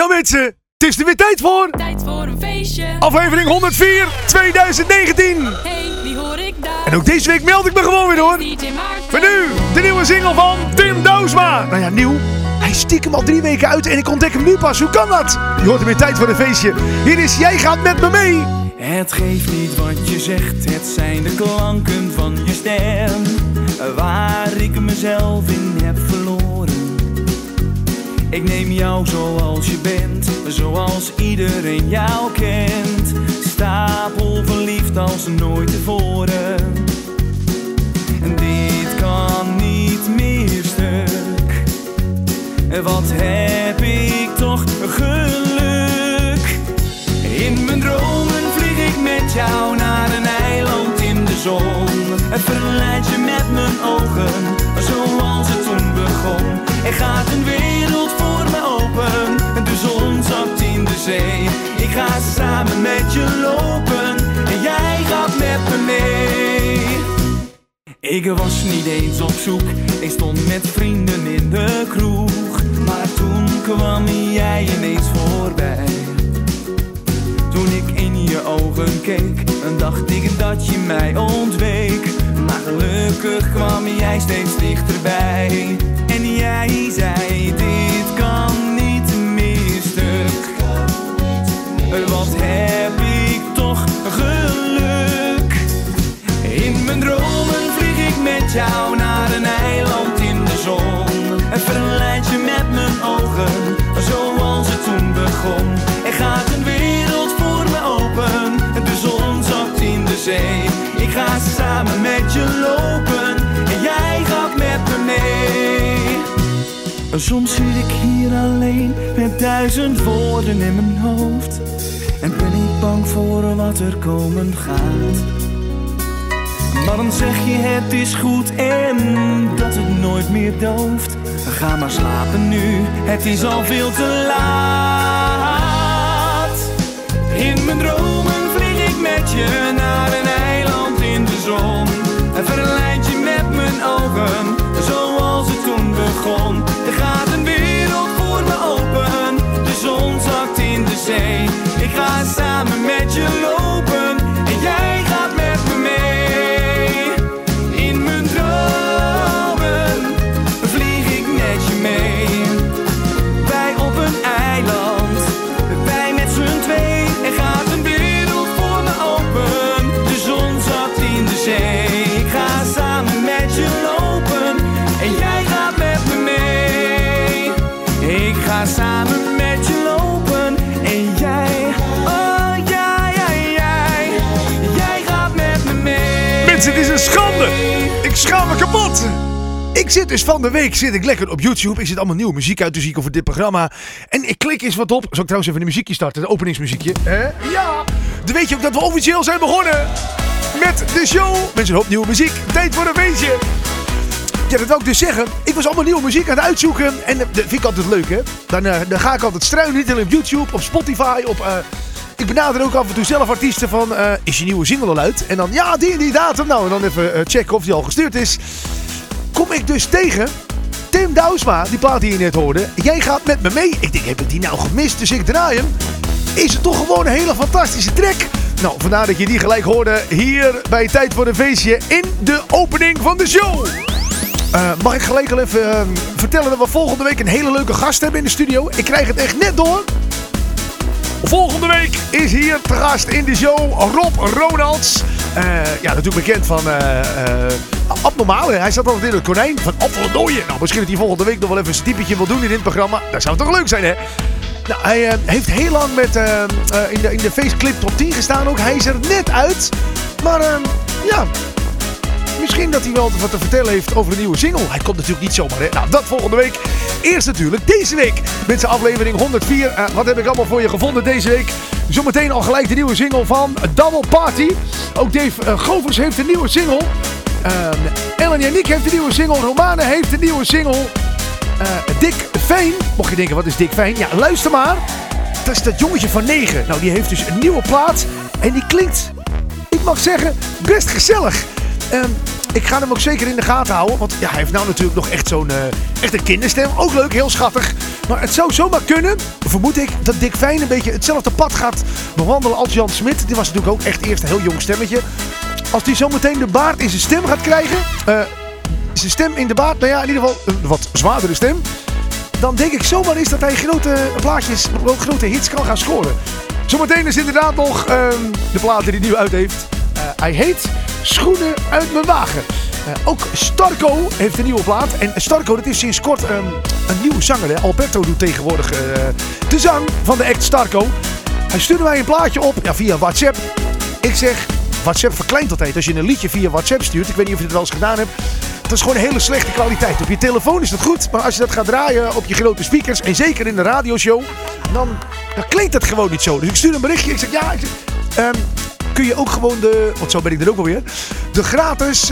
Ja mensen, het is er weer tijd voor. Tijd voor een feestje. Aflevering 104 2019. Hey, wie hoor ik daar? En ook deze week meld ik me gewoon weer hoor. Maar nu, de nieuwe single van Tim Douwsma. Nou ja, nieuw. Hij stiekem al drie weken uit en ik ontdek hem nu pas. Hoe kan dat? Je hoort er weer tijd voor een feestje. Hier is Jij gaat met me mee. Het geeft niet wat je zegt, het zijn de klanken van je stem Waar ik mezelf in Ik neem jou zoals je bent, zoals iedereen jou kent Stapel verliefd als nooit tevoren En dit kan niet meer stuk Wat heb ik toch geluk in mijn dromen vlieg ik met jou naar een eiland in de zon. Het verleidt je met mijn ogen, zoals het toen begon. Er gaat een wereld zee. Ik ga samen met je lopen, en jij gaat met me mee. Ik was niet eens op zoek, ik stond met vrienden in de kroeg. Maar toen kwam jij ineens voorbij. Toen ik in je ogen keek, dacht ik dat je mij ontweek. Maar gelukkig kwam jij steeds dichterbij. En jij zei, dit kan niet meer. Wat heb ik toch geluk. In mijn dromen vlieg ik met jou naar een eiland in de zon. En verleid je met mijn ogen, zoals het toen begon. Er gaat een wereld voor me open, de zon zakt in de zee. Ik ga samen met je lopen, en jij gaat met me mee. Soms zit ik hier alleen met duizend woorden in mijn hoofd. Bang voor wat er komen gaat. Maar dan zeg je het is goed en dat het nooit meer dooft. Ga maar slapen nu, het is al veel te laat. In mijn dromen vlieg ik met je naar een eiland in de zon. En verleid je met mijn ogen, zoals het toen begon. Er gaat een wereld Ik ga samen met je lopen, en jij Mensen, het is een schande. Ik schaam me kapot. Ik zit dus van de week zit ik lekker op YouTube. Ik zit allemaal nieuwe muziek uit te zien voor dit programma. En ik klik eens wat op. Zal ik trouwens even een muziekje starten? Het openingsmuziekje. Hè? Ja. Dan weet je ook dat we officieel zijn begonnen. Met de show. Met een hoop nieuwe muziek. Tijd voor een feestje. Ja, dat wil ik dus zeggen. Ik was allemaal nieuwe muziek aan het uitzoeken. En dat vind ik altijd leuk, hè. Dan, eh, dan ga ik altijd struinen. Niet alleen op YouTube, op Spotify, op... eh, ik benader ook af en toe zelf artiesten van... eh, is je nieuwe single al uit? En dan, ja, die en die datum. Nou, en dan even eh, checken of die al gestuurd is. Kom ik dus tegen... Tim Douwsma, die plaat die je net hoorde. Jij gaat met me mee. Ik denk, heb ik die nou gemist? Dus ik draai hem. Is het toch gewoon een hele fantastische track? Nou, vandaar dat je die gelijk hoorde hier bij Tijd voor een Feestje in de opening van de show. Eh, mag ik gelijk al even eh, vertellen dat we volgende week een hele leuke gast hebben in de studio? Ik krijg het echt net door. Volgende week is hier te gast in de show Rob Ronalds. Eh, ja, natuurlijk bekend van eh, Abnormaal. Hij zat altijd in het konijn van Appelendooien. Nou, misschien dat hij volgende week nog wel even een typetje wil doen in dit programma. Dat zou toch leuk zijn, hè? Nou, hij heeft heel lang met, in, de, in de faceclip top 10 gestaan ook. Hij is er net uit. Maar ja, Misschien dat hij wel wat te vertellen heeft over een nieuwe single. Hij komt natuurlijk niet zomaar, hè? Nou, dat volgende week. Eerst natuurlijk deze week met zijn aflevering 104. Eh, wat heb ik allemaal voor je gevonden deze week? Zometeen al gelijk de nieuwe single van Double Party. Ook Dave eh, Govers heeft een nieuwe single. Ehm Ellen Yannick heeft een nieuwe single. Romane heeft een nieuwe single. Dick Veen. Mocht je denken, wat is Dick Veen? Ja, luister maar. Dat is dat jongetje van 9. Nou, die heeft dus een nieuwe plaat. En die klinkt, ik mag zeggen, best gezellig. Ehm, ik ga hem ook zeker in de gaten houden. Want ja, hij heeft nou natuurlijk nog echt zo'n een kinderstem. Ook leuk, heel schattig. Maar het zou zomaar kunnen, vermoed ik, dat Dick Fijn een beetje hetzelfde pad gaat bewandelen als Jan Smit. Die was natuurlijk ook echt eerst een heel jong stemmetje. Als hij zometeen de baard in zijn stem gaat krijgen. eh, zijn stem in de baard, nou ja, in ieder geval een wat zwaardere stem. Dan denk ik zomaar eens dat hij grote plaatjes, grote hits kan gaan scoren. Zometeen is inderdaad nog ehm, de plaat die hij nu uit heeft. Eh, hij heet Schoenen uit mijn wagen. Eh, ook Starco heeft een nieuwe plaat. En Starco, dat is sinds kort ehm, een nieuwe zanger. Alberto doet tegenwoordig eh, de zang van de act Starco. Hij stuurde mij een plaatje op ja, via WhatsApp. Ik zeg, WhatsApp verkleint altijd. Als je een liedje via WhatsApp stuurt, ik weet niet of je het wel eens gedaan hebt. Dat is gewoon hele slechte kwaliteit. Op je telefoon is dat goed, maar als je dat gaat draaien op je grote speakers, en zeker in de radioshow, dan, dan klinkt het gewoon niet zo. Dus ik stuur een berichtje. Ik zeg, ja, ik ehm, kun je ook gewoon de, want zo ben ik er ook alweer, de gratis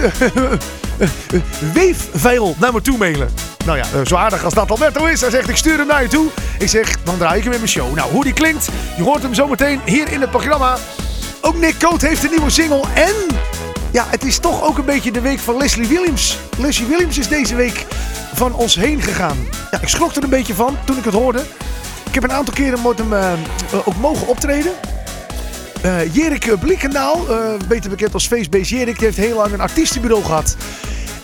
weefveil naar me toe mailen. Nou ja, eh, zo aardig als dat Alberto is. Hij zegt, ik stuur hem naar je toe. Ik zeg, dan draai ik hem in mijn show. Nou, hoe die klinkt, je hoort hem zometeen hier in het programma. Ook Nick Coat heeft een nieuwe single. En ja, het is toch ook een beetje de week van Leslie Williams. Leslie Williams is deze week van ons heen gegaan. Ja, ik schrok er een beetje van toen ik het hoorde. Ik heb een aantal keren met hem eh, ook mogen optreden. Eh Jerik Blikkendaal, eh, beter bekend als Facebase Jerik, die heeft heel lang een artiestenbureau gehad.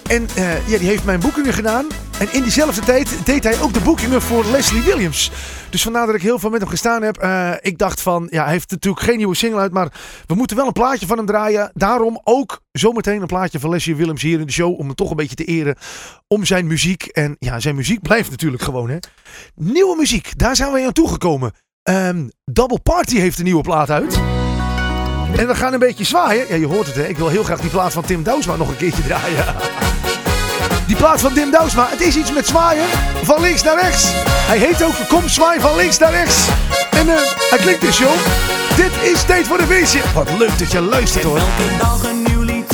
En eh, ja, die heeft mijn boekingen gedaan. En in diezelfde tijd deed hij ook de boekingen voor Leslie Williams. Dus vandaar dat ik heel veel met hem gestaan heb. Eh, ik dacht van, ja, hij heeft natuurlijk geen nieuwe single uit, maar we moeten wel een plaatje van hem draaien. Daarom ook zometeen een plaatje van Leslie Williams hier in de show. Om hem toch een beetje te eren om zijn muziek. En ja, zijn muziek blijft natuurlijk gewoon, hè. Nieuwe muziek, daar zijn we aan toegekomen. Ehm Double Party heeft een nieuwe plaat uit. En we gaan een beetje zwaaien. Ja, je hoort het hè. Ik wil heel graag die plaat van Tim Douwsma nog een keertje draaien. Die plaat van Tim Douwsma. Het is iets met zwaaien. Van links naar rechts. Hij heet ook Kom zwaai van links naar rechts. En eh, hij klinkt dus joh. Dit is tijd voor de feestje. Wat leuk dat je luistert hoor. Elke dag een nieuw lied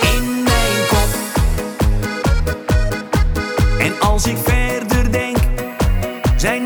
in mijn kop. En als ik verder denk, zijn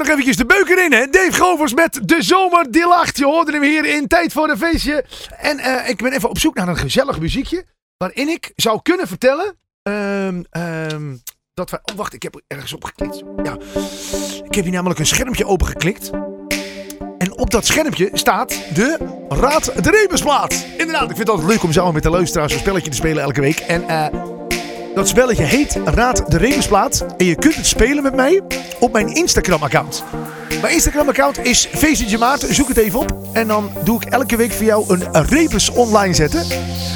nog eventjes de beuker in, hè? Dave Govers met De Zomer lacht. Je hoorde hem hier in Tijd voor een Feestje. En eh, ik ben even op zoek naar een gezellig muziekje. Waarin ik zou kunnen vertellen. ehm, ehm, dat wij. Oh, wacht, ik heb ergens op geklikt. Ja. Ik heb hier namelijk een schermpje opengeklikt. En op dat schermpje staat de Raad de. Inderdaad, ik vind het altijd leuk om samen met de luisteraars een spelletje te spelen elke week. En eh. Dat spelletje heet Raad de Rebusplaat. En je kunt het spelen met mij op mijn Instagram-account. Mijn Instagram-account is Feestje Maarten. Zoek het even op. En dan doe ik elke week voor jou een rebus online zetten.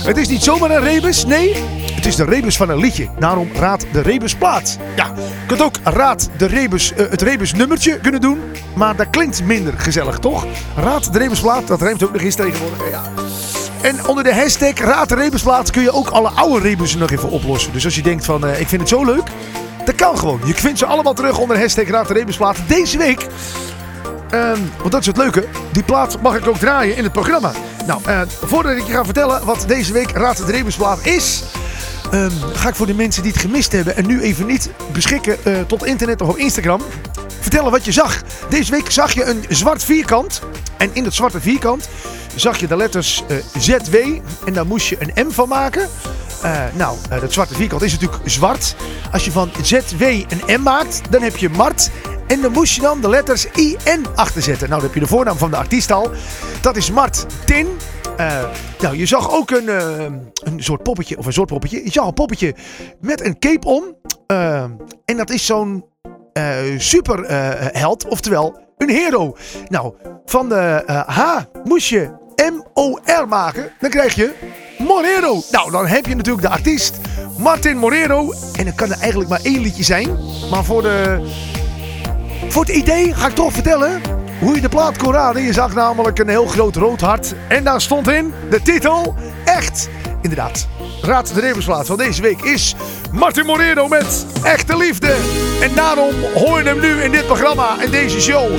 Het is niet zomaar een rebus. Nee, het is de rebus van een liedje. Daarom Raad de Rebusplaat. Ja, je kunt ook Raad de Rebus, eh, het rebusnummertje kunnen doen. Maar dat klinkt minder gezellig, toch? Raad de Rebusplaat, dat rijmt ook nog eens tegenwoordig. Ja. En onder de hashtag Raad de Rebusplaat kun je ook alle oude rebussen nog even oplossen. Dus als je denkt van, eh, ik vind het zo leuk, dat kan gewoon. Je vindt ze allemaal terug onder hashtag Raad de Rebusplaat. Deze week, ehm, want dat is het leuke, die plaat mag ik ook draaien in het programma. Nou, eh, voordat ik je ga vertellen wat deze week Raad de Rebusplaat is... ehm, ga ik voor de mensen die het gemist hebben en nu even niet beschikken eh, tot internet of op Instagram... vertellen wat je zag. Deze week zag je een zwart vierkant. En in dat zwarte vierkant zag je de letters eh, ZW. En daar moest je een M van maken. Eh, nou, eh, dat zwarte vierkant is natuurlijk zwart. Als je van ZW een M maakt, dan heb je Mart. En dan moest je dan de letters IN achterzetten. Nou, dan heb je de voornaam van de artiest al. Dat is Mart Tin. Nou, je zag ook een, een soort poppetje, of een soort poppetje. Je zag een poppetje met een cape om. En dat is zo'n superheld, oftewel een hero. Nou, van de eh, H moest je M-O-R maken. Dan krijg je Morero. Nou, dan heb je natuurlijk de artiest Martin Morero. En dan kan er eigenlijk maar één liedje zijn. Maar voor de... Voor het idee ga ik toch vertellen hoe je de plaat kon raden. Je zag namelijk een heel groot rood hart. En daar stond in de titel Echt. Inderdaad. Raad de Rebusplaat van deze week is Martin Moreno met Echte Liefde. En daarom hoor je hem nu in dit programma, in deze show.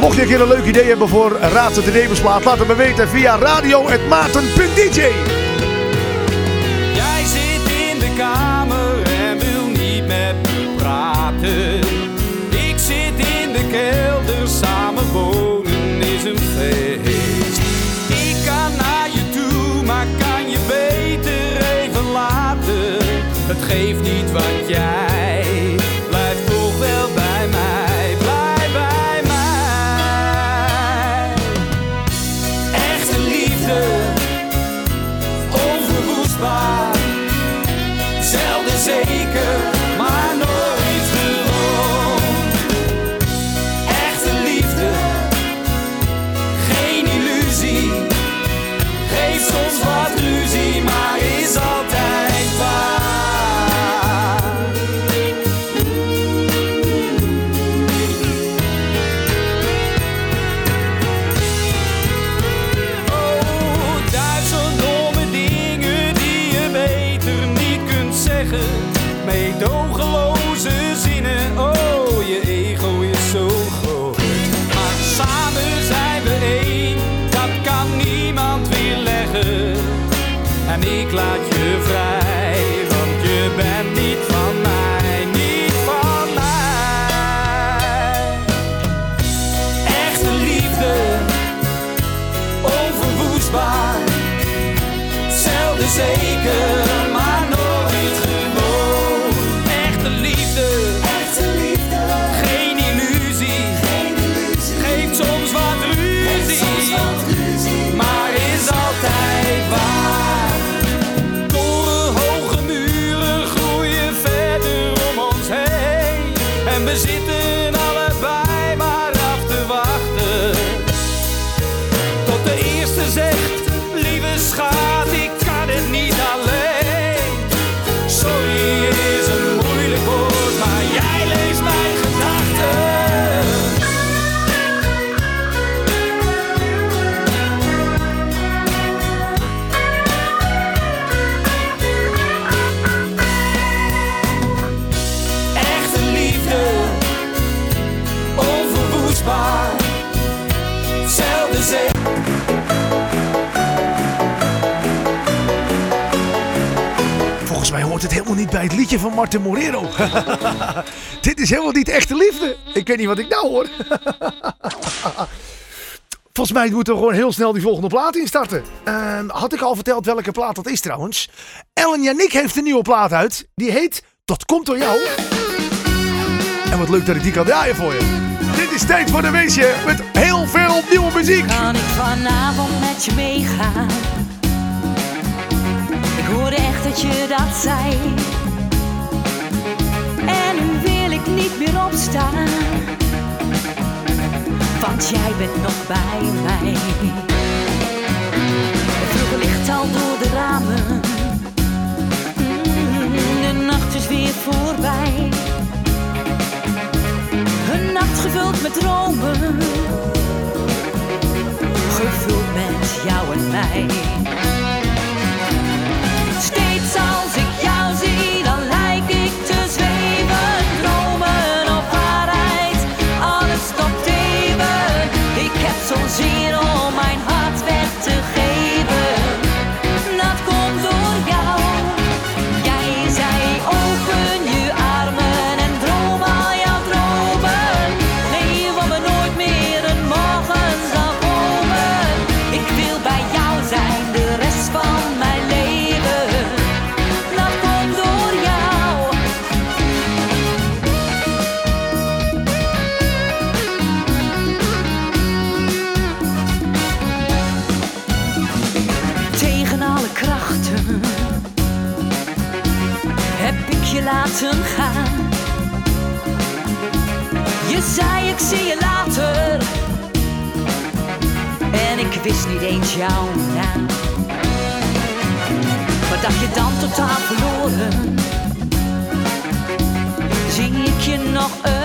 Mocht je een keer een leuk idee hebben voor Raad de Rebusplaat, laat het me weten via radio.maarten.dj. Jij zit in de kamer en wil niet met me praten. Ik zit in de kelder, samen wonen is een feest. Geeft niet wat jij, niet bij het liedje van Martin Morero. Dit is helemaal niet echte liefde. Ik weet niet wat ik nou hoor. Volgens mij moeten we gewoon heel snel die volgende plaat instarten. Ehm, had ik al verteld welke plaat dat is trouwens? Ellen Janik heeft een nieuwe plaat uit. Die heet Dat komt door jou. En wat leuk dat ik die kan draaien voor je. Dit is tijd voor de weesje met heel veel nieuwe muziek. Kan ik vanavond met je meegaan? Echt dat je dat zei. En nu wil ik niet meer opstaan. Want jij bent nog bij mij. Het vroege licht al door de ramen. Mm, De nacht is weer voorbij. Een nacht gevuld met dromen. Gevuld met jou en mij. Naam. Wat dacht je dan totaal verloren? Zie ik je nog een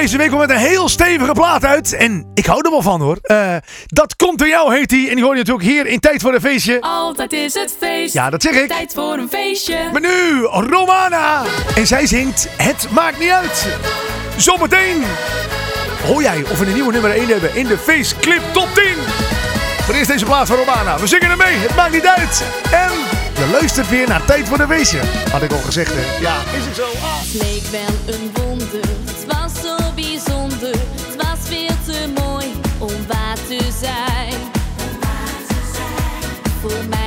deze week wel met een heel stevige plaat uit. En ik hou er wel van hoor. Eh, dat komt door jou heet hij. En die hoor je natuurlijk hier in Tijd voor een Feestje. Altijd is het feest. Ja, dat zeg ik. Tijd voor een feestje. Maar nu Romana. En zij zingt Het maakt niet uit. Zometeen hoor jij of we een nieuwe nummer 1 hebben in de Faceclip Top 10. Maar eerst deze plaat van Romana. We zingen ermee. Het maakt niet uit. En je luistert weer naar Tijd voor de Feestje. Had ik al gezegd hè. Ja, is het zo. Ah. Het leek wel een Voor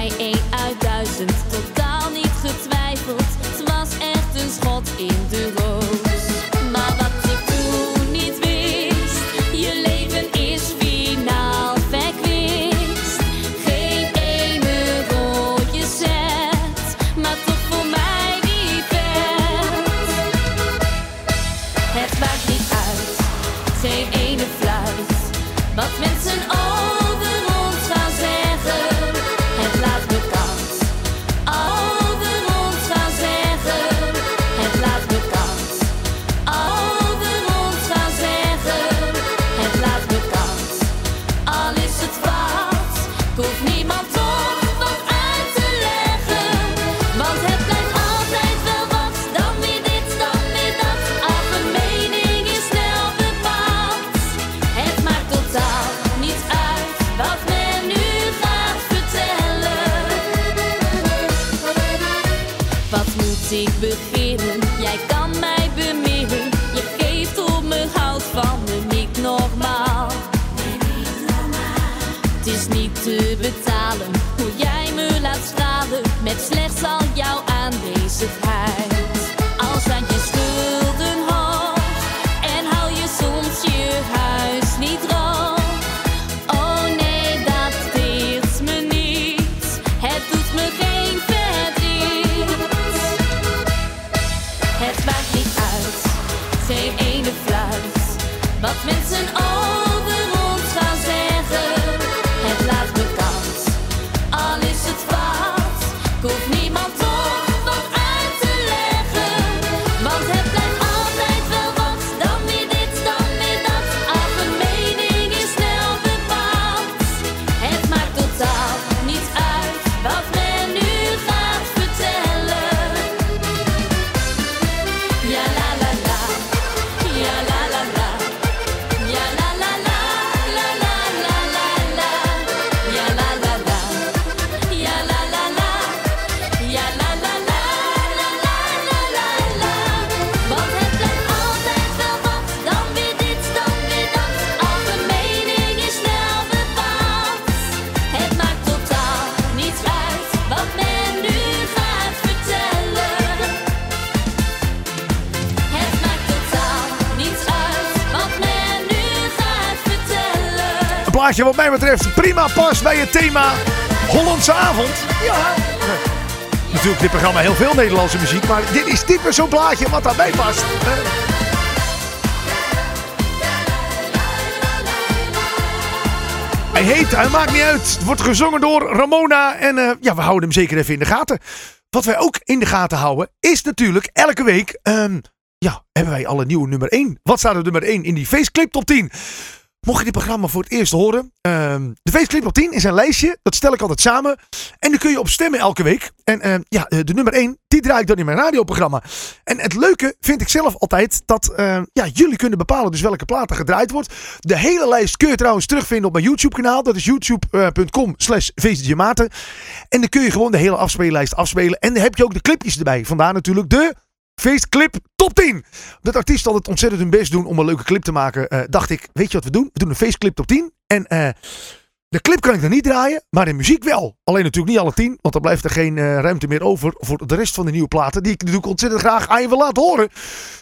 plaatje wat mij betreft prima past bij het thema Hollandse avond. Ja. Natuurlijk dit programma heel veel Nederlandse muziek, maar dit is typisch zo'n plaatje wat daarbij past. Hij heet, hij maakt niet uit. Het wordt gezongen door Ramona en eh, ja, we houden hem zeker even in de gaten. Wat wij ook in de gaten houden is natuurlijk elke week, ehm, ja, hebben wij alle nieuwe nummer 1. Wat staat er nummer 1 in die Faceclip top 10? Mocht je dit programma voor het eerst horen. ehm, de Faceclip top 10 is een lijstje. Dat stel ik altijd samen. En daar kun je op stemmen elke week. En ehm, ja, eh, de nummer 1, die draai ik dan in mijn radioprogramma. En het leuke vind ik zelf altijd dat ehm, ja, jullie kunnen bepalen dus welke plaat er gedraaid wordt. De hele lijst kun je trouwens terugvinden op mijn YouTube kanaal. Dat is youtube.com slash. En dan kun je gewoon de hele afspeellijst afspelen. En dan heb je ook de clipjes erbij. Vandaar natuurlijk de Feestclip top 10. Dat artiesten altijd ontzettend hun best doen om een leuke clip te maken. eh, dacht ik, weet je wat we doen? We doen een feestclip top 10. En eh, de clip kan ik dan niet draaien, maar de muziek wel. Alleen natuurlijk niet alle 10, want dan blijft er geen eh, ruimte meer over voor de rest van de nieuwe platen. Die ik natuurlijk ontzettend graag aan je wil laten horen.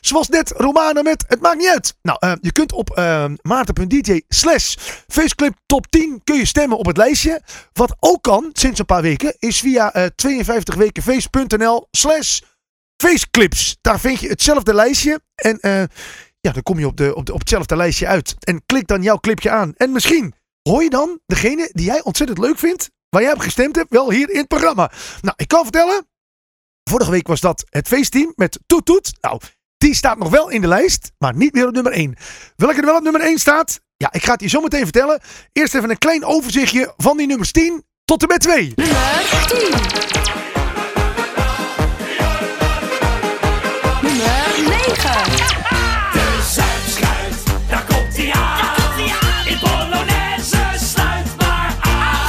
Zoals net Romana met Het Maakt Niet Uit. Nou, je kunt op maarten.dj slash feestclip top 10 kun je stemmen op het lijstje. Wat ook kan, sinds een paar weken, is via eh 52wekenfeest.nl slash Faceclips. Daar vind je hetzelfde lijstje. En eh, ja, dan kom je op, de, op, de, op hetzelfde lijstje uit. En klik dan jouw clipje aan. En misschien hoor je dan degene die jij ontzettend leuk vindt. Waar jij op gestemd hebt, wel hier in het programma. Nou, ik kan vertellen. Vorige week was dat het feestteam met Toet Toet. Nou, die staat nog wel in de lijst, maar niet meer op nummer 1. Welke er wel op nummer 1 staat? Ja, ik ga het je zo meteen vertellen. Eerst even een klein overzichtje van die nummers 10 tot en met 2. Nummer 10. Nummer 9. De zuipschuit, daar komt hij aan. In Polonaise sluit maar aan.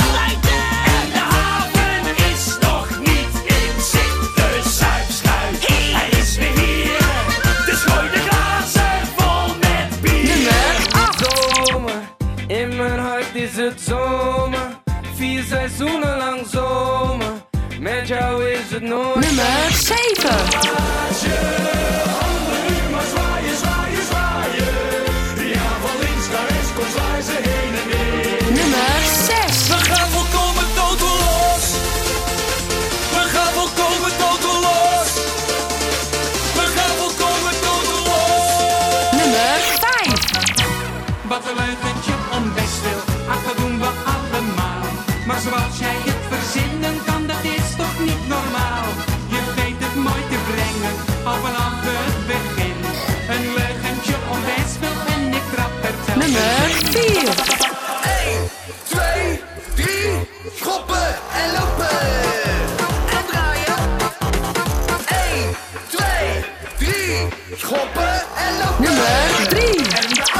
En de haven is nog niet in zicht. De zuipschuit, hij is weer hier. Dus gooi de glazen vol met bier. Nummer 8. zomer. In mijn hart is het zomer. Vier seizoenen lang zomer. Met jou is het nooit. Nummer 7. Schoppen en lopen. En draaien. 1, 2, 3, schoppen en lopen. Nummer 3.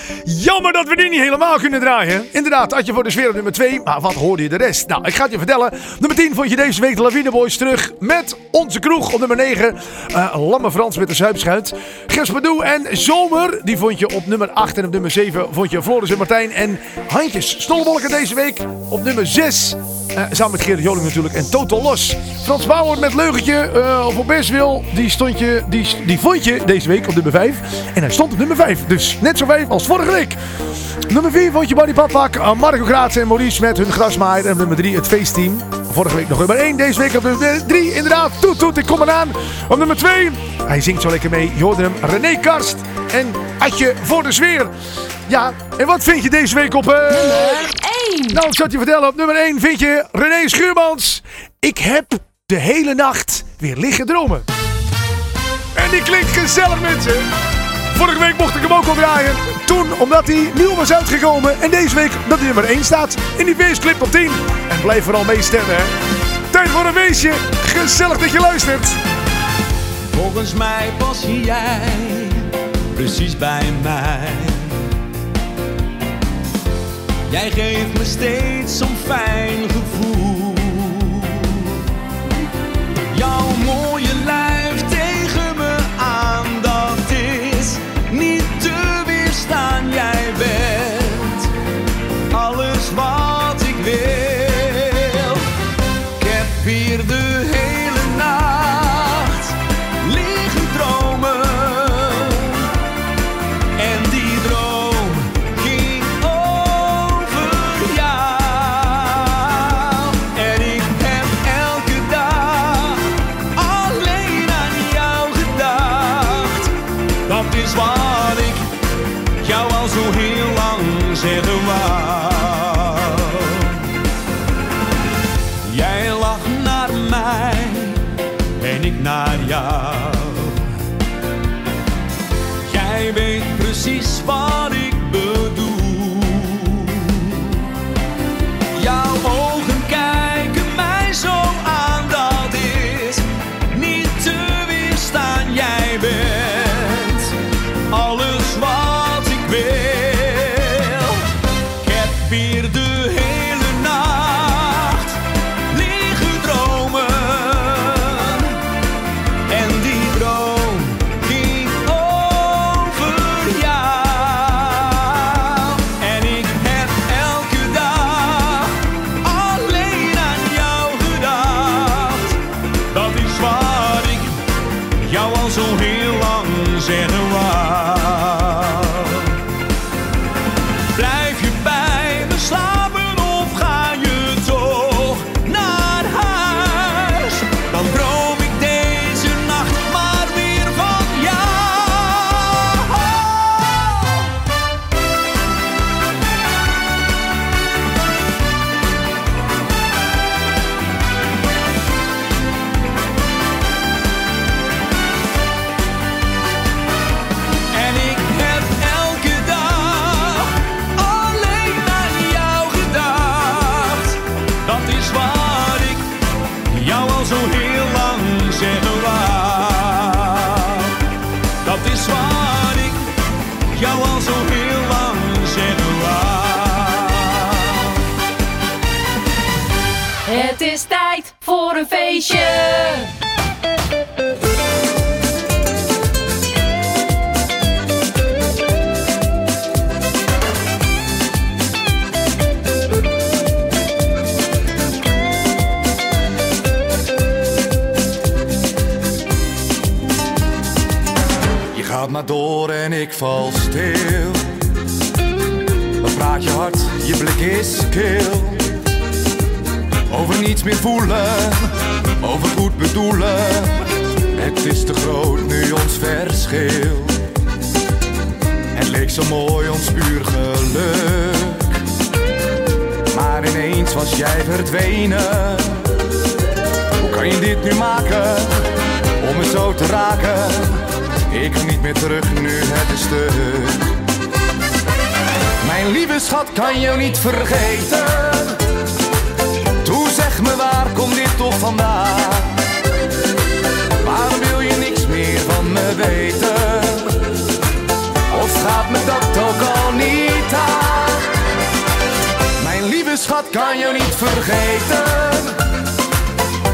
Jammer dat we die niet helemaal kunnen draaien. Inderdaad, Adje voor de sfeer op nummer 2. Maar wat hoorde je de rest? Nou, ik ga het je vertellen. Nummer 10 vond je deze week de Lawine Boys terug. Met onze kroeg op nummer 9. Eh, Lamme Frans met de Zuipschuit. Gespadoe en Zomer. Die vond je op nummer 8. En op nummer 7 vond je Floris en Martijn. En Handjes Stolwolken deze week op nummer 6. Eh, samen met Gerrit Joling natuurlijk. En Total Los. Frans Bauer met Leugentje. of op Beswil. Die, stond je, die, die vond je deze week op nummer 5. En hij stond op nummer 5. Dus net zo 5 als vorige week. Nummer 4 vond je Barry Padpak. eh, Marco Graats en Maurice met hun grasmaaier. En nummer 3 het feestteam. Vorige week nog nummer 1. Deze week op nummer 3. Inderdaad. Toet toet. Ik kom eraan. Op nummer 2. Hij zingt zo lekker mee. Hem. René Karst. En Atje voor de sfeer. Ja, en wat vind je deze week op... eh, nou, ik zal het je vertellen. Op nummer 1 vind je René Schuurmans. Ik heb de hele nacht weer liggen dromen. En die klinkt gezellig, mensen. Vorige week mocht ik hem ook al. Toen omdat hij nieuw was uitgekomen. En deze week dat hij nummer 1 staat. In die feestclip op 10. En blijf vooral meestemmen, hè. Tijd voor een feestje. Gezellig dat je luistert. Volgens mij pas jij precies bij mij. Jij geeft me steeds zo'n fijn gevoel.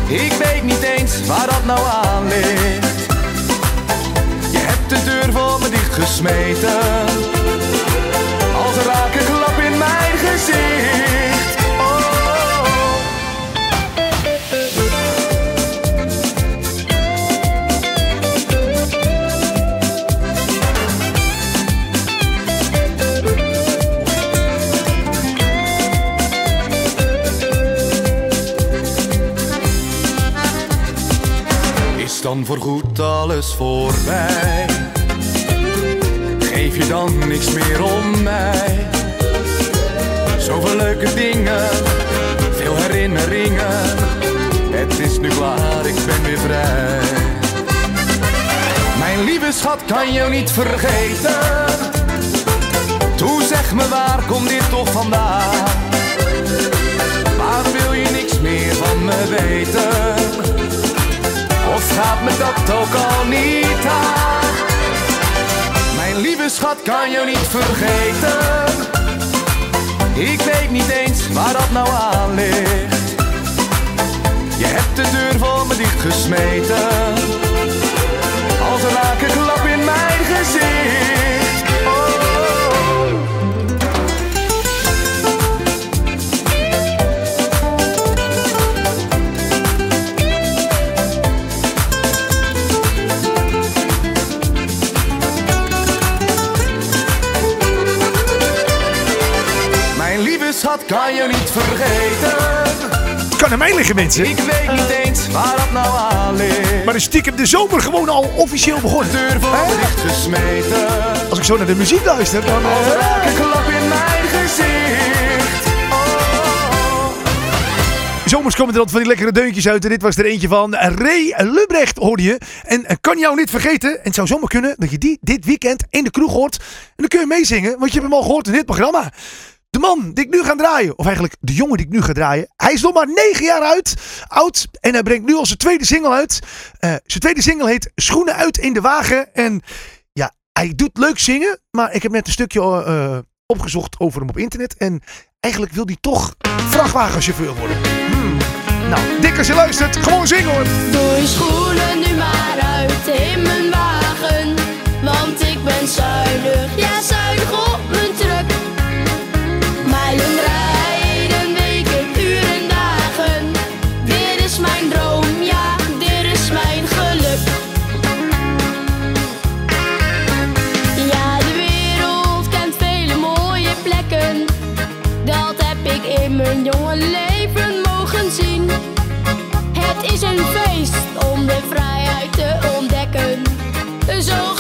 Ik weet niet eens waar dat nou aan ligt. Je hebt de deur voor me dichtgesmeten. Dan voorgoed alles voorbij? Geef je dan niks meer om mij? Zoveel leuke dingen, veel herinneringen. Het is nu klaar, ik ben weer vrij. Mijn lieve schat kan je niet vergeten. Toe zeg me waar komt dit toch vandaan? Waarom wil je niks meer van me weten? Of gaat me dat ook al niet aan? Mijn lieve schat kan je niet vergeten. Ik weet niet eens waar dat nou aan ligt. Je hebt de deur voor me dichtgesmeten. Als een rake kan je niet vergeten. Het kan aan mij liggen, mensen. Ik weet niet eens waar dat nou aan ligt. Maar is stiekem de zomer gewoon al officieel begonnen. deur voor me Hè? dichtgesmeten. Als ik zo naar de muziek luister, dan... Als eh, een rake klap in mijn gezicht. Oh. Zomers komen er altijd van die lekkere deuntjes uit. En dit was er eentje van Ray Lubrecht, hoorde je. En eh, kan jou niet vergeten, en het zou zomaar kunnen, dat je die dit weekend in de kroeg hoort. En dan kun je meezingen, want je hebt hem al gehoord in dit programma. De man die ik nu ga draaien, of eigenlijk de jongen die ik nu ga draaien. Hij is nog maar 9 jaar oud en hij brengt nu al zijn tweede single uit. Eh, zijn tweede single heet Schoenen uit in de wagen. En ja, hij doet leuk zingen, maar ik heb net een stukje eh, opgezocht over hem op internet. En eigenlijk wil hij toch vrachtwagenchauffeur worden. Hmm. Nou, dik als je luistert, gewoon zingen hoor. Doe je schoenen nu maar uit in mijn wagen. Want ik ben zuinig, ja zuinig Zo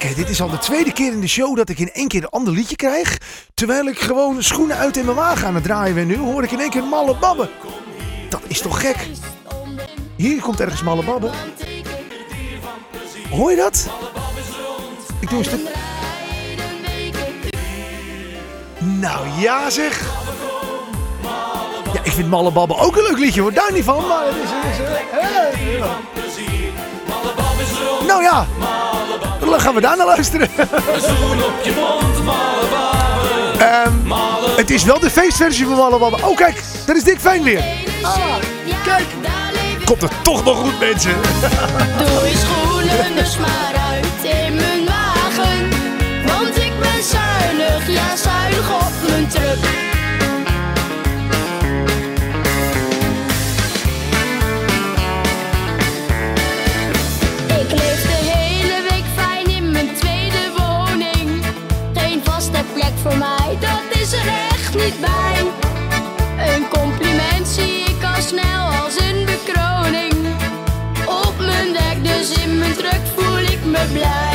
hè? Dit is al de tweede keer in de show dat ik in één keer een ander liedje krijg. Terwijl ik gewoon schoenen uit in mijn wagen aan het draaien ben. Nu hoor ik in één keer malle babben. Dat is toch gek? Hier komt ergens malle babben. Hoor je dat? Ik doe een stuk. Nou ja zeg. Ja, ik vind Malle Babbe ook een leuk liedje hoor. Daar niet van, maar het is... Het is. Nou ja, dan gaan we daar naar luisteren. Ehm, het is wel de feestversie van Malle Babbe. Oh kijk, dat is Dick Fijn weer. Ah, kijk. Komt het toch nog goed mensen? Doe je schoenen dus maar uit in mijn wagen. Want ik ben zuinig, ja zuinig op mijn truck. voor mij, dat is er echt niet bij. Een compliment zie ik al snel als een bekroning. Op mijn dek, dus in mijn truck voel ik me blij.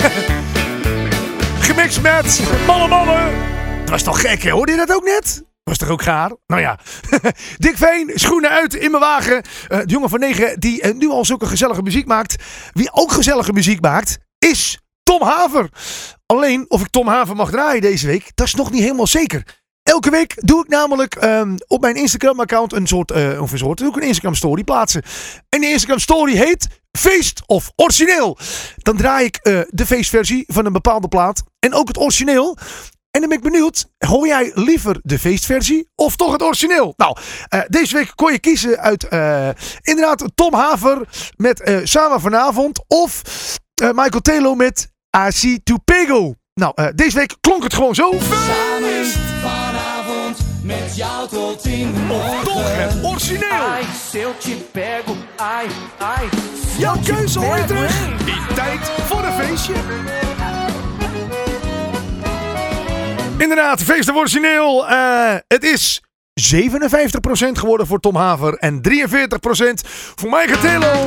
Gemixt met Malle Malle. Dat was toch gek? Hoorde je dat ook net? Was toch ook gaar? Nou ja. Dick Veen, schoenen uit in mijn wagen. Eh, de jongen van negen die eh, nu al zulke gezellige muziek maakt. Wie ook gezellige muziek maakt, is Tom Haver. Alleen of ik Tom Haver mag draaien deze week, dat is nog niet helemaal zeker. Elke week doe ik namelijk ehm, op mijn Instagram-account een soort, eh, of een soort, doe ik een Instagram-story plaatsen. En die Instagram-story heet Feest of Origineel. Dan draai ik eh, de feestversie van een bepaalde plaat en ook het origineel. En dan ben ik benieuwd, hoor jij liever de feestversie of toch het origineel? Nou, eh, deze week kon je kiezen uit eh, inderdaad Tom Haver met Samen Vanavond of Michael Telo met AC to Pego. Nou, deze week klonk het gewoon zo. Samen vanavond met jou tot in de morgen. Toch het origineel. Ai, se eu te pego, ai, ai. Jouw keuze hoor je terug. In tijd voor een feestje. Inderdaad, feest of origineel. Eh, het is 57% geworden voor Tom Haver en 43% voor Michael Telo.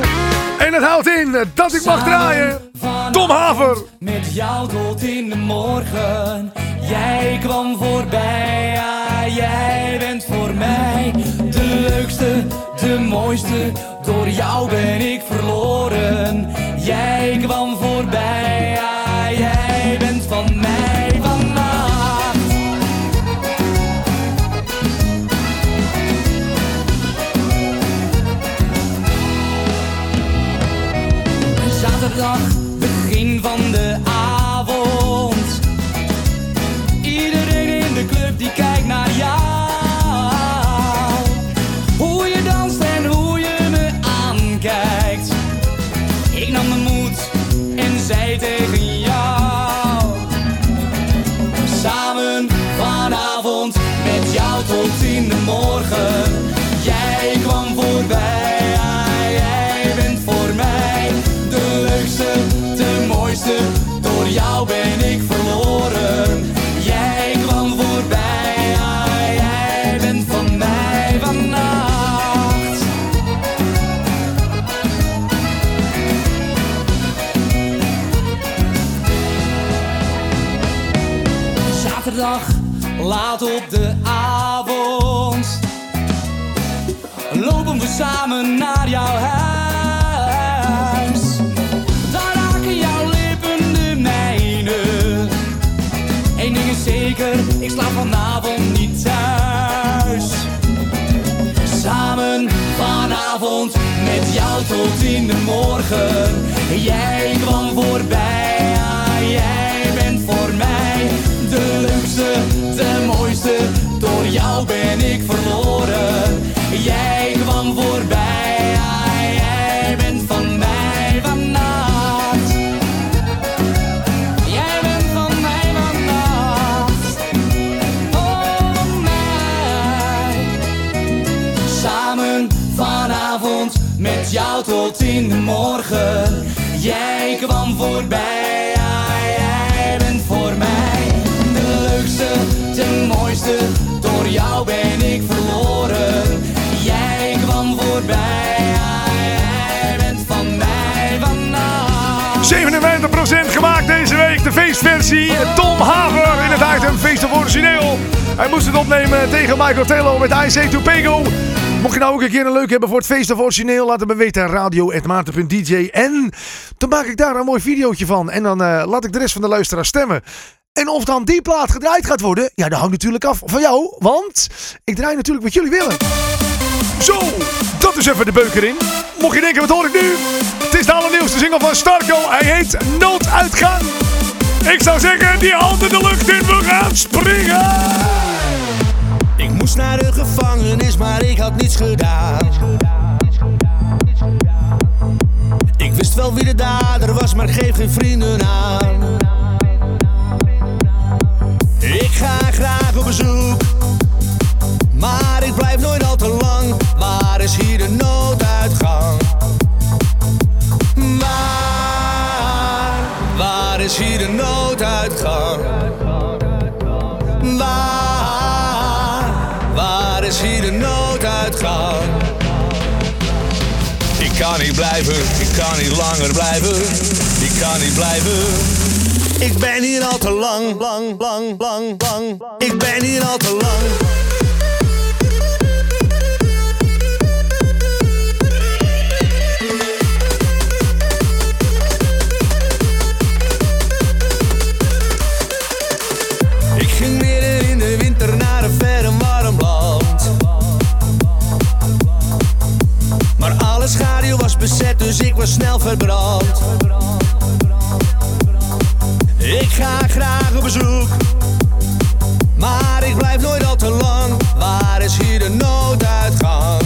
En het houdt in dat ik mag draaien. Tom Haver. Met jou tot in de morgen. Jij kwam voorbij, ja, jij bent voor mij de leukste, de mooiste. Door jou ben ik verloren. Jij kwam voorbij, jij bent van mij vannacht. Zaterdag, laat op de avond. Lopen we samen naar jouw huis. Daar raken jouw lippen de mijne. Eén ding is zeker, ik slaap vanavond niet thuis. Samen vanavond met jou tot in de morgen. Jij kwam voorbij, Jij kwam voorbij, jij bent van mij vannacht. Jij bent van mij vannacht. Oh, mij. Samen vanavond met jou tot in de morgen. Jij kwam voorbij, 57% gemaakt deze week. De feestversie. Tom Haver in het item Feest of Origineel. Hij moest het opnemen tegen Michael Telo met IC to Pego. Mocht je nou ook een keer een leuk hebben voor het Feest of Origineel, laat het me weten. Radio.maarten.dj. En dan maak ik daar een mooi videootje van. En dan eh, laat ik de rest van de luisteraars stemmen. En of dan die plaat gedraaid gaat worden, ja, dat hangt natuurlijk af van jou. Want ik draai natuurlijk wat jullie willen. Zo, dat is even de beuker in. Mocht je denken, wat hoor ik nu? Het is de allernieuwste single van Starco. Hij heet Nooduitgang. Ik zou zeggen, die hand in de lucht in, we gaan springen. Ik moest naar de gevangenis, maar ik had niets gedaan. Ik wist wel wie de dader was, maar geef geen vrienden aan. Ik kan niet langer blijven. Ik kan niet blijven. Ik ben hier al te lang, lang, lang, lang, lang. Ik ben hier al te lang. Dus ik was snel verbrand. Ik ga graag op bezoek, maar ik blijf nooit al te lang. Waar is hier de nooduitgang?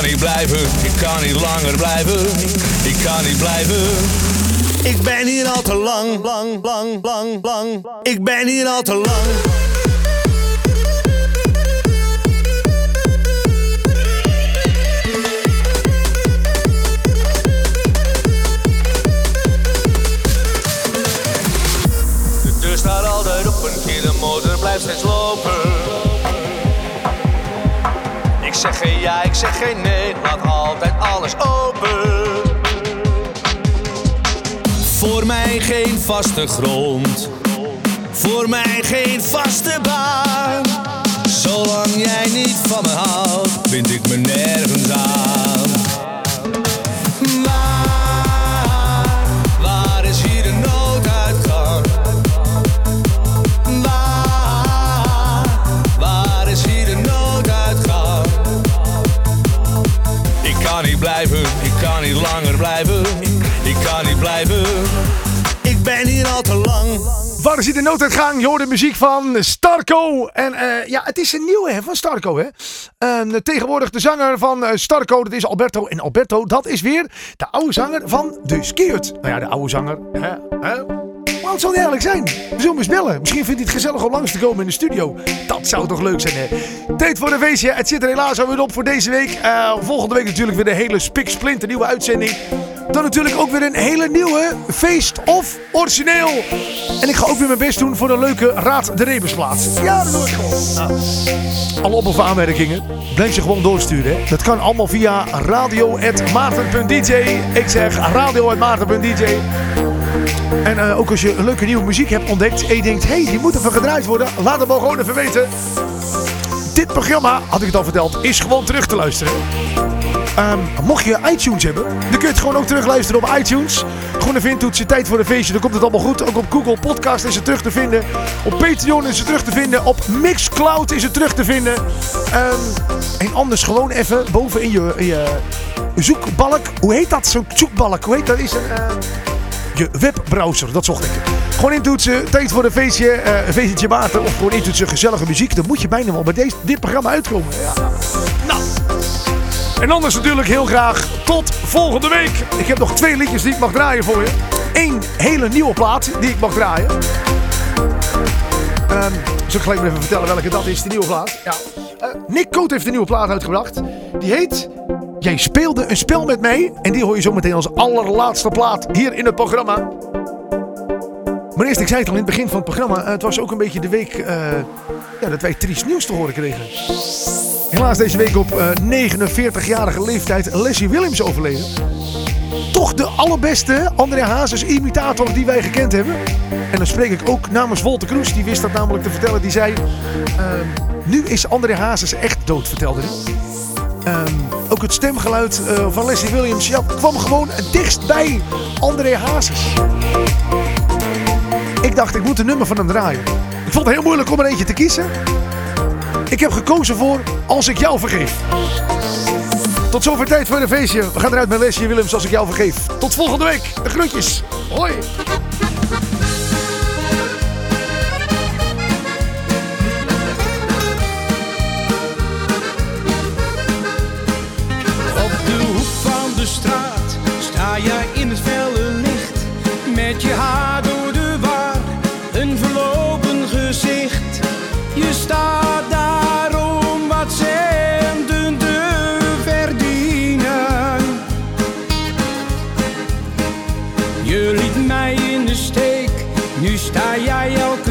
Kan niet blijven, ik kan niet langer blijven. Ik kan niet blijven. Ik ben hier al te lang, lang, lang, lang, lang. Ik ben hier al te lang. Zeg geen ja, ik zeg geen nee, laat altijd alles open. Voor mij geen vaste grond, voor mij geen vaste baan. Zolang jij niet van me houdt, bind ik me nergens aan. Blijven. Ik kan niet blijven. Ik ben hier al te lang. Waar is de nooduitgang? Je hoort de muziek van Starco. En eh, ja, het is een nieuwe hè, van Starco. Hè? Ehm, tegenwoordig de zanger van eh, Starco, dat is Alberto. En Alberto, dat is weer de oude zanger van de Skiert. Nou ja, de oude zanger. Hè? Hè? Oud zal hij eigenlijk zijn? We zullen eens bellen. Misschien vindt hij het gezellig om langs te komen in de studio. Dat zou toch leuk zijn, hè? Tijd voor een feestje. Het zit er helaas alweer op voor deze week. Eh, volgende week natuurlijk weer de hele spik splinter nieuwe uitzending. Dan natuurlijk ook weer een hele nieuwe feest of origineel. En ik ga ook weer mijn best doen voor een leuke Raad de Rebusplaat. Ja, dat doe ik gewoon. Nou, alle op- of aanmerkingen, blijf je gewoon doorsturen. Hè? Dat kan allemaal via radio.maarten.dj. Ik zeg radio.maarten.dj. En eh, ook als je leuke nieuwe muziek hebt ontdekt en je denkt, hé, hey, die moet even gedraaid worden, laat het maar gewoon even weten. Dit programma, had ik het al verteld, is gewoon terug te luisteren. Ehm, mocht je iTunes hebben, dan kun je het gewoon ook terugluisteren op iTunes. Gewoon even intoetsen, tijd voor een feestje, dan komt het allemaal goed. Ook op Google Podcast is het terug te vinden. Op Patreon is het terug te vinden. Op Mixcloud is het terug te vinden. Ehm, en anders gewoon even boven in je, je zoekbalk. Hoe heet dat? Zo'n zoekbalk. Hoe heet dat? Is een... eh, je webbrowser. Dat zocht ik. Gewoon intoetsen, tijd voor een feestje, eh, een feestje Maarten. Of gewoon intoetsen, gezellige muziek. Dan moet je bijna wel bij deze, dit programma uitkomen. Ja. Nou. En anders natuurlijk heel graag tot volgende week. Ik heb nog twee liedjes die ik mag draaien voor je. Eén hele nieuwe plaat die ik mag draaien. Ehm zal ik gelijk maar even vertellen welke dat is, de nieuwe plaat. Ja. Eh, Nick Coat heeft een nieuwe plaat uitgebracht. Die heet Jij speelde een spel met mij. En die hoor je zometeen als allerlaatste plaat hier in het programma. Maar eerst, ik zei het al in het begin van het programma. eh, het was ook een beetje de week eh, ja, dat wij triest nieuws te horen kregen. Helaas deze week op eh, 49-jarige leeftijd Leslie Williams overleden. Toch de allerbeste André Hazes imitator die wij gekend hebben. En dan spreek ik ook namens Wolter Kroes. Die wist dat namelijk te vertellen. Die zei, ehm, nu is André Hazes echt dood, vertelde hij. Ehm, ook het stemgeluid eh, van Leslie Williams ja, kwam gewoon het dichtst bij André Hazes. Ik dacht, ik moet een nummer van hem draaien. Ik vond het heel moeilijk om er eentje te kiezen. Ik heb gekozen voor Als ik jou vergeef. Tot zover tijd voor een feestje. We gaan eruit met Leslie Willems Als ik jou vergeef. Tot volgende week. De groetjes. Hoi. straat sta jij in het felle licht. Met je haar door de war, een verlopen gezicht. Je staat daar om wat zenden te verdienen. Je liet mij in de steek, nu sta jij elke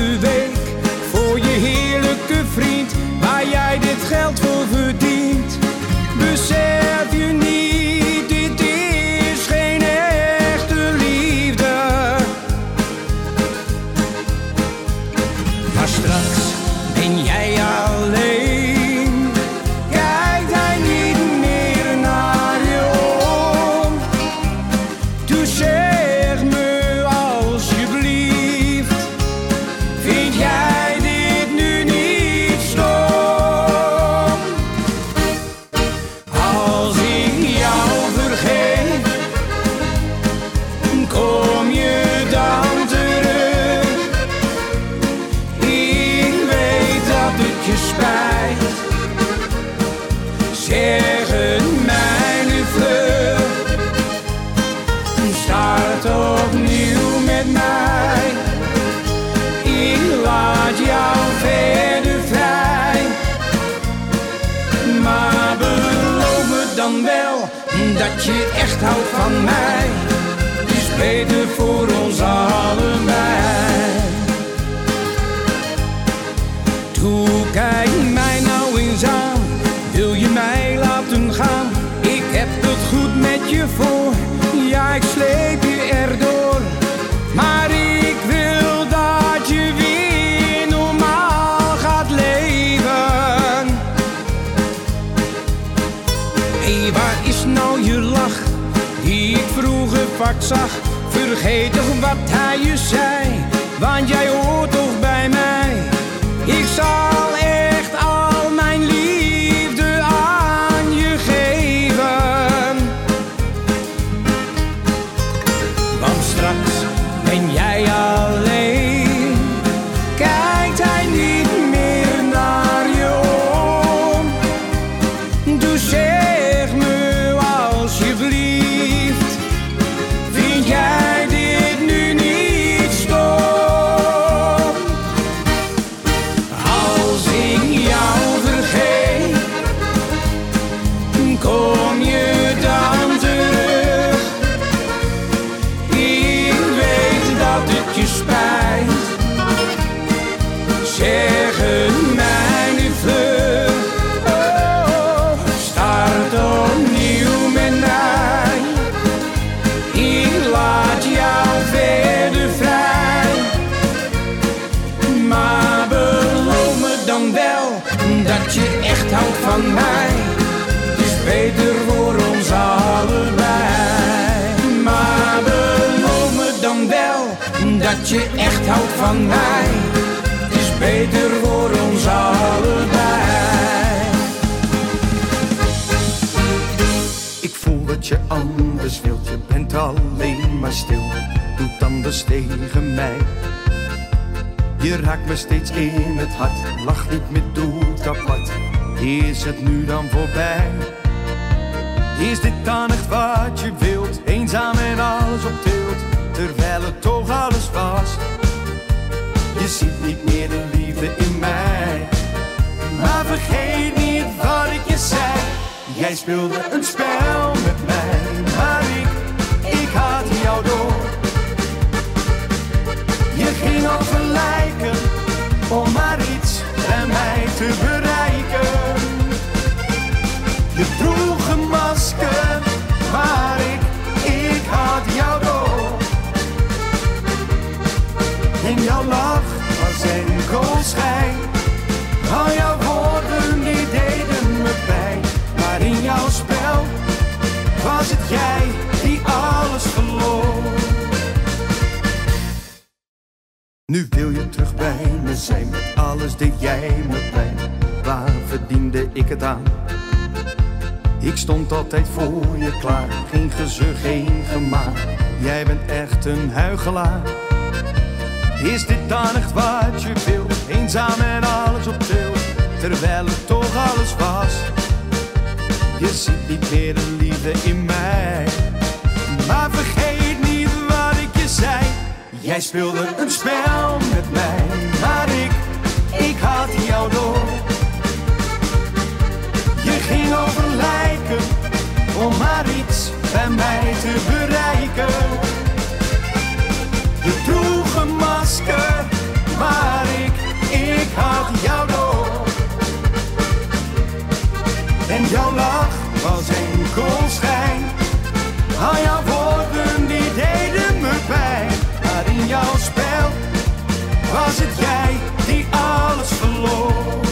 zag. Vergeet toch wat hij je zei. Want jij hoort Anders tegen mij. Je raakt me steeds in het hart, lach niet meer, doet apart. Is het nu dan voorbij? Is dit dan echt wat je wilt? Eenzaam en alles op tilt, terwijl het toch alles was. Je ziet niet meer de liefde in mij. Maar vergeet niet wat ik je zei. Jij speelde een spel met mij, maar ik, ik had jou door. Om maar iets bij mij te bereiken. Je droeg een masker, maar ik, ik had jou door. En jouw lach was enkel schijn. Al jouw woorden die deden me pijn. Maar in jouw spel was het jij Nu wil je terug bij me zijn, met alles deed jij me pijn. Waar verdiende ik het aan? Ik stond altijd voor je klaar, geen gezeur, geen gemaak. Jij bent echt een huigelaar. Is dit dan echt wat je wilt? Eenzaam en alles op tilt, terwijl het toch alles was. Je ziet niet meer de liefde in mij. Maar vergeet niet wat ik je zei. Jij speelde een spel met mij, maar ik, ik had jou door. Je ging over lijken om maar iets bij mij te bereiken. Je droeg een masker, maar ik, ik had jou door. En jouw lach was enkel schijn. Al jouw woorden was het jij die alles verloor.